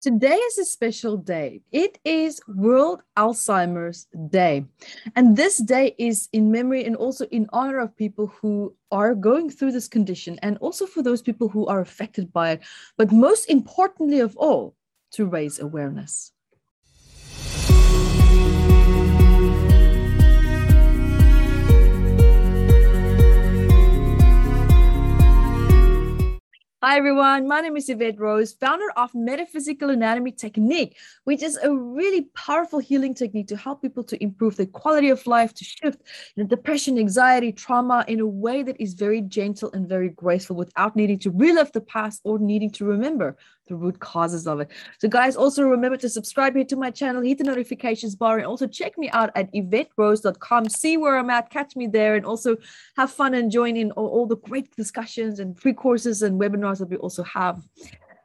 Today is a special day. It is World Alzheimer's Day. And this day is in memory and also in honor of people who are going through this condition and also for those people who are affected by it. But most importantly of all, to raise awareness. Hi, everyone. My name is Yvette Rose, founder of Metaphysical Anatomy Technique, which is a really powerful healing technique to help people to improve their quality of life, to shift know, depression, anxiety, trauma in a way that is very gentle and very graceful without needing to relive the past or needing to remember the root causes of it. So, guys, also remember to subscribe here to my channel, hit the notifications bar, and also check me out at YvetteRose.com. See where I'm at, catch me there, and also have fun and join in all, all the great discussions and free courses and webinars that we also have.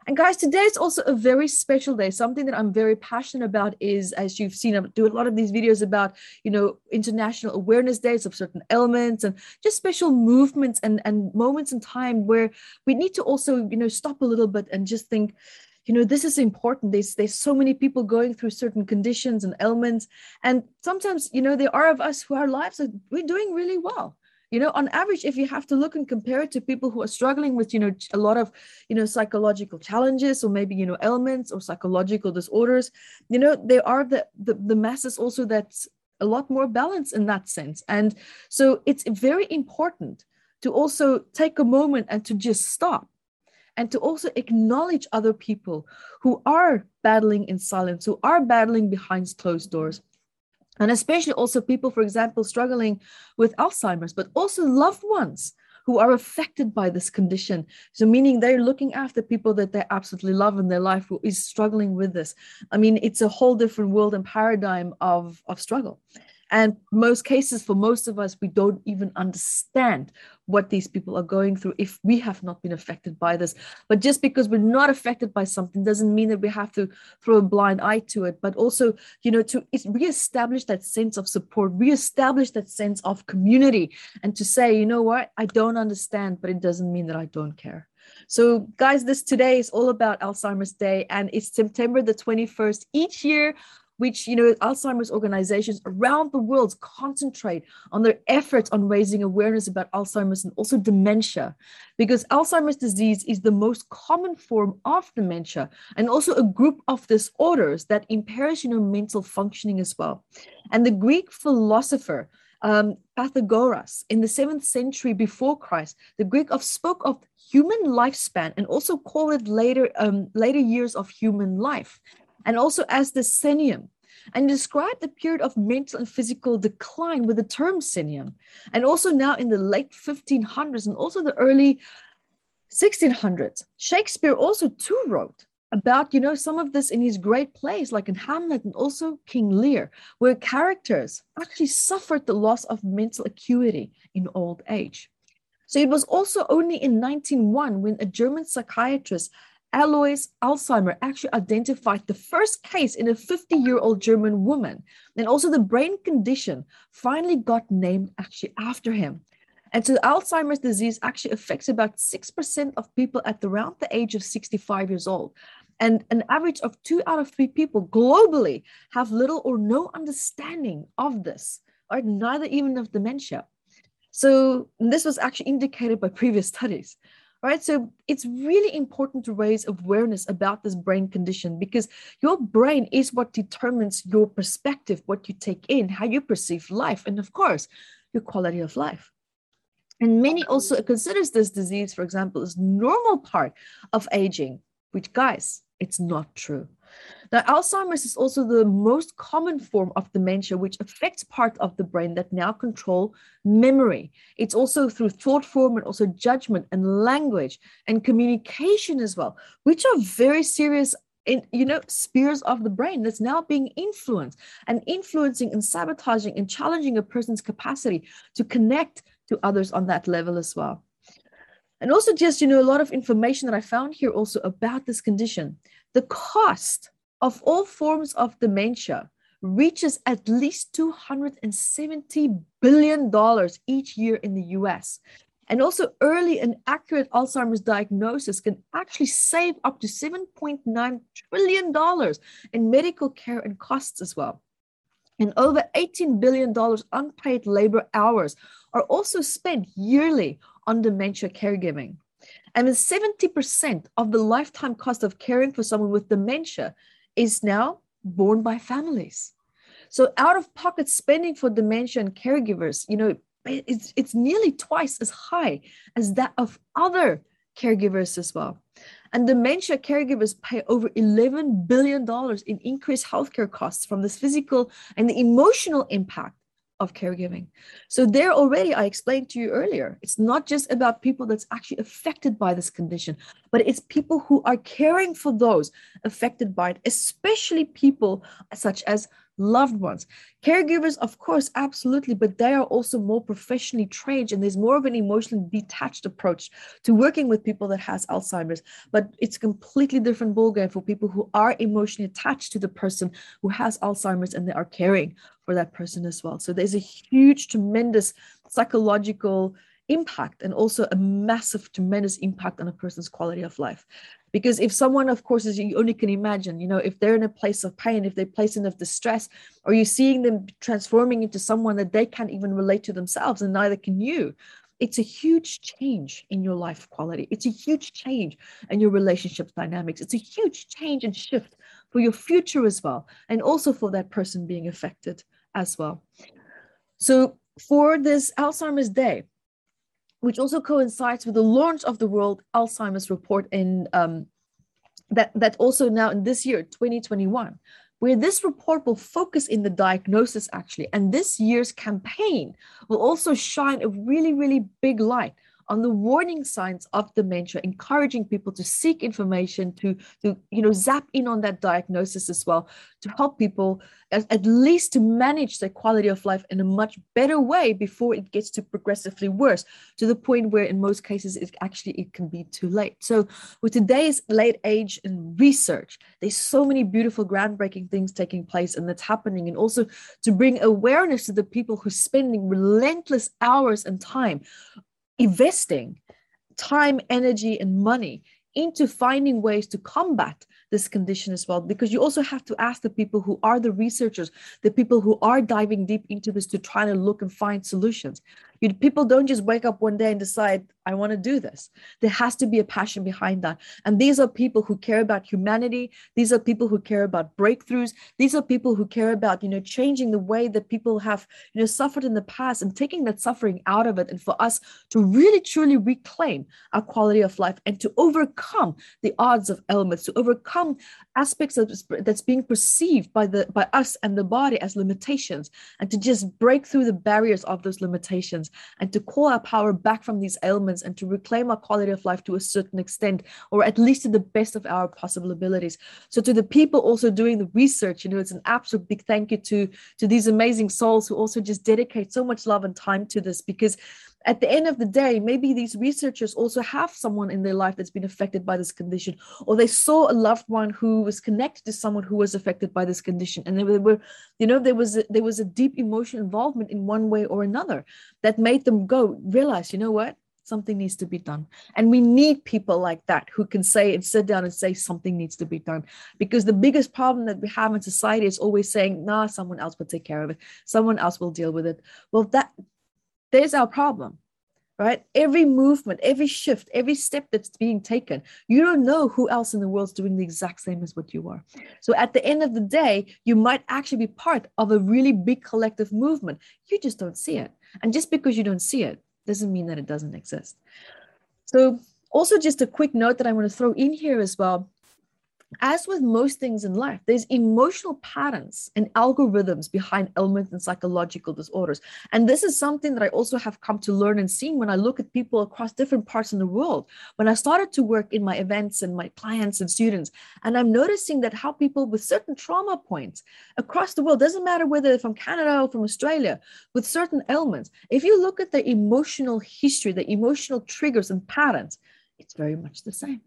And guys, today is also a very special day. Something that I'm very passionate about is, as you've seen, I do a lot of these videos about, you know, international awareness days of certain elements and just special movements and, and moments in time where we need to also, you know, stop a little bit and just think, you know, this is important. There's there's so many people going through certain conditions and ailments. And sometimes, you know, there are of us who our lives are we're doing really well you know on average if you have to look and compare it to people who are struggling with you know a lot of you know psychological challenges or maybe you know ailments or psychological disorders you know there are the the, the masses also that's a lot more balanced in that sense. And so it's very important to also take a moment and to just stop and to also acknowledge other people who are battling in silence who are battling behind closed doors and especially also people, for example, struggling with Alzheimer's, but also loved ones who are affected by this condition. So, meaning they're looking after people that they absolutely love in their life who is struggling with this. I mean, it's a whole different world and paradigm of, of struggle. And most cases, for most of us, we don't even understand what these people are going through if we have not been affected by this. But just because we're not affected by something doesn't mean that we have to throw a blind eye to it, but also, you know, to reestablish that sense of support, reestablish that sense of community, and to say, you know what, I don't understand, but it doesn't mean that I don't care. So, guys, this today is all about Alzheimer's Day, and it's September the 21st. Each year, which you know alzheimer's organizations around the world concentrate on their efforts on raising awareness about alzheimer's and also dementia because alzheimer's disease is the most common form of dementia and also a group of disorders that impairs you know mental functioning as well. And the greek philosopher um, Pythagoras in the seventh century before Christ, the Greek of spoke of human lifespan and also called it later um, later years of human life and also as the senium, and described the period of mental and physical decline with the term senium. And also now in the late 1500s and also the early 1600s, Shakespeare also too wrote about you know some of this in his great plays like in hamlet and also king lear where characters actually suffered the loss of mental acuity in old age so it was also only in 1901 when a german psychiatrist Alois Alzheimer actually identified the first case in a 50 year old German woman. And also, the brain condition finally got named actually after him. And so, Alzheimer's disease actually affects about 6% of people at around the age of 65 years old. And an average of two out of three people globally have little or no understanding of this, or neither even of dementia. So, this was actually indicated by previous studies right? So it's really important to raise awareness about this brain condition because your brain is what determines your perspective, what you take in, how you perceive life, and of course, your quality of life. And many also considers this disease, for example, as normal part of aging, which guys, it's not true. Now, Alzheimer's is also the most common form of dementia, which affects part of the brain that now control memory. It's also through thought form and also judgment and language and communication as well, which are very serious in you know spheres of the brain that's now being influenced and influencing and sabotaging and challenging a person's capacity to connect to others on that level as well and also just you know a lot of information that i found here also about this condition the cost of all forms of dementia reaches at least $270 billion each year in the US. And also, early and accurate Alzheimer's diagnosis can actually save up to $7.9 trillion in medical care and costs as well. And over $18 billion unpaid labor hours are also spent yearly on dementia caregiving. And 70% of the lifetime cost of caring for someone with dementia is now borne by families. So out of pocket spending for dementia and caregivers, you know, it's, it's nearly twice as high as that of other caregivers as well. And dementia caregivers pay over $11 billion in increased healthcare costs from this physical and the emotional impact of caregiving. So, there already, I explained to you earlier, it's not just about people that's actually affected by this condition, but it's people who are caring for those affected by it, especially people such as loved ones. Caregivers, of course, absolutely, but they are also more professionally trained and there's more of an emotionally detached approach to working with people that has Alzheimer's. But it's a completely different ballgame for people who are emotionally attached to the person who has Alzheimer's and they are caring for that person as well. So there's a huge, tremendous psychological impact and also a massive tremendous impact on a person's quality of life because if someone of course as you only can imagine you know if they're in a place of pain if they're placing of distress or you're seeing them transforming into someone that they can't even relate to themselves and neither can you it's a huge change in your life quality. It's a huge change in your relationship dynamics. It's a huge change and shift for your future as well and also for that person being affected as well. So for this alzheimer's day which also coincides with the launch of the World Alzheimer's Report in um, that that also now in this year 2021 where this report will focus in the diagnosis actually and this year's campaign will also shine a really really big light on the warning signs of dementia, encouraging people to seek information, to, to you know, zap in on that diagnosis as well, to help people at, least to manage their quality of life in a much better way before it gets to progressively worse, to the point where in most cases it actually it can be too late. So with today's late age and research, there's so many beautiful groundbreaking things taking place and that's happening. And also to bring awareness to the people who are spending relentless hours and time investing time, energy, and money into finding ways to combat this condition as well because you also have to ask the people who are the researchers the people who are diving deep into this to try to look and find solutions you, people don't just wake up one day and decide I want to do this. There has to be a passion behind that. And these are people who care about humanity. These are people who care about breakthroughs. These are people who care about, you know, changing the way that people have, you know, suffered in the past and taking that suffering out of it. And for us to really truly reclaim our quality of life and to overcome the odds of ailments, to overcome aspects of that's being perceived by the by us and the body as limitations, and to just break through the barriers of those limitations and to call our power back from these ailments and to reclaim our quality of life to a certain extent, or at least to the best of our possible abilities. So to the people also doing the research, you know, it's an absolute big thank you to, to these amazing souls who also just dedicate so much love and time to this because at the end of the day, maybe these researchers also have someone in their life that's been affected by this condition, or they saw a loved one who was connected to someone who was affected by this condition, and they were, you know, there was a, there was a deep emotional involvement in one way or another that made them go realize, you know what, something needs to be done. And we need people like that who can say and sit down and say something needs to be done because the biggest problem that we have in society is always saying nah someone else will take care of it. Someone else will deal with it. Well that there's our problem right? Every movement every shift every step that's being taken you don't know who else in the world's doing the exact same as what you are. So at the end of the day you might actually be part of a really big collective movement. You just don't see it. And just because you don't see it doesn't mean that it doesn't exist. So, also, just a quick note that I want to throw in here as well as with most things in life, there's emotional patterns and algorithms behind ailments and psychological disorders. And this is something that I also have come to learn and see when I look at people across different parts in the world. When I started to work in my events and my clients and students, and I'm noticing that how people with certain trauma points across the world, doesn't matter whether they're from Canada or from Australia, with certain ailments, if you look at the emotional history, the emotional triggers and patterns, it's very much the same.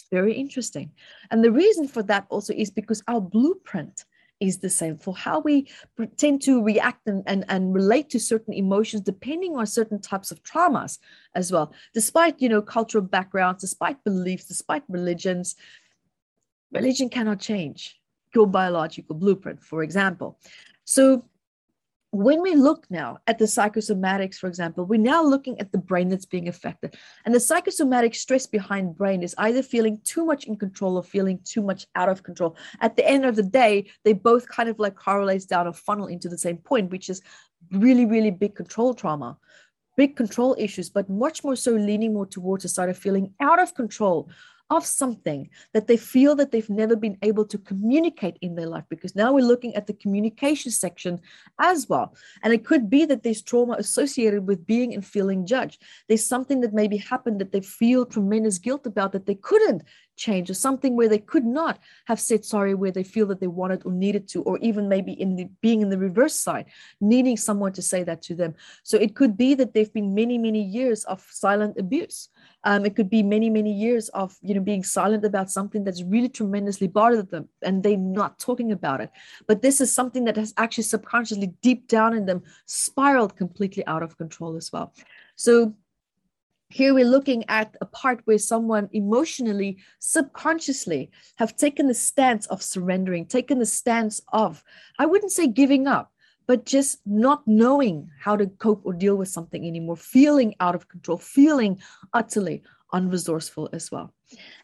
It's very interesting. And the reason for that also is because our blueprint is the same for how we tend to react and, and, and relate to certain emotions depending on certain types of traumas as well despite you know cultural backgrounds despite beliefs despite religions religion cannot change your biological blueprint for example so when we look now at the psychosomatics, for example, we're now looking at the brain that's being affected. And the psychosomatic stress behind brain is either feeling too much in control or feeling too much out of control. At the end of the day, they both kind of like correlates down a funnel into the same point, which is really, really big control trauma, big control issues, but much more so leaning more towards a side of feeling out of control of something that they feel that they've never been able to communicate in their life because now we're looking at the communication section as well. And it could be that there's trauma associated with being and feeling judged. There's something that maybe happened that they feel tremendous guilt about that they couldn't change or something where they could not have said sorry where they feel that they wanted or needed to or even maybe in the being in the reverse side needing someone to say that to them. So it could be that there've been many many years of silent abuse. Um, it could be many many years of you know being silent about something that's really tremendously bothered them and they're not talking about it. But this is something that has actually subconsciously deep down in them spiraled completely out of control as well. So here we're looking at a part where someone emotionally, subconsciously have taken the stance of surrendering, taken the stance of, I wouldn't say giving up, but just not knowing how to cope or deal with something anymore, feeling out of control, feeling utterly unresourceful as well.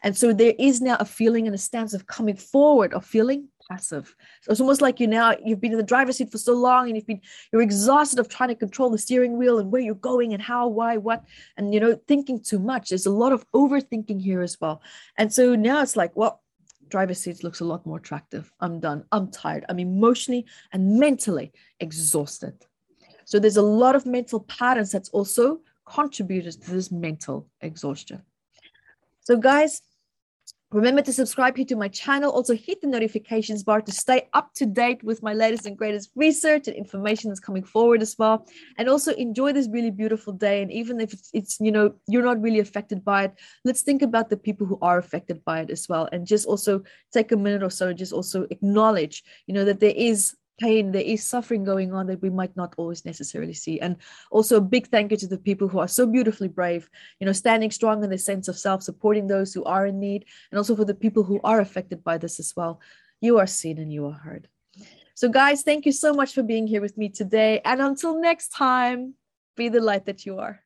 And so there is now a feeling and a stance of coming forward, of feeling passive. So it's almost like you now you've been in the driver's seat for so long and you've been you're exhausted of trying to control the steering wheel and where you're going and how, why, what, and you know, thinking too much. There's a lot of overthinking here as well. And so now it's like, well, driver's seat looks a lot more attractive. I'm done. I'm tired. I'm emotionally and mentally exhausted. So there's a lot of mental patterns that's also contributed to this mental exhaustion. So guys, Remember to subscribe here to my channel. Also hit the notifications bar to stay up to date with my latest and greatest research and information that's coming forward as well. And also enjoy this really beautiful day. And even if it's, it's, you know, you're not really affected by it, let's think about the people who are affected by it as well. And just also take a minute or so, just also acknowledge, you know, that there is pain, there is suffering going on that we might not always necessarily see. And also a big thank you to the people who are so beautifully brave, you know, standing strong in the sense of self, supporting those who are in need, and also for the people who are affected by this as well. You are seen and you are heard. So, guys, thank you so much for being here with me today. And until next time, be the light that you are.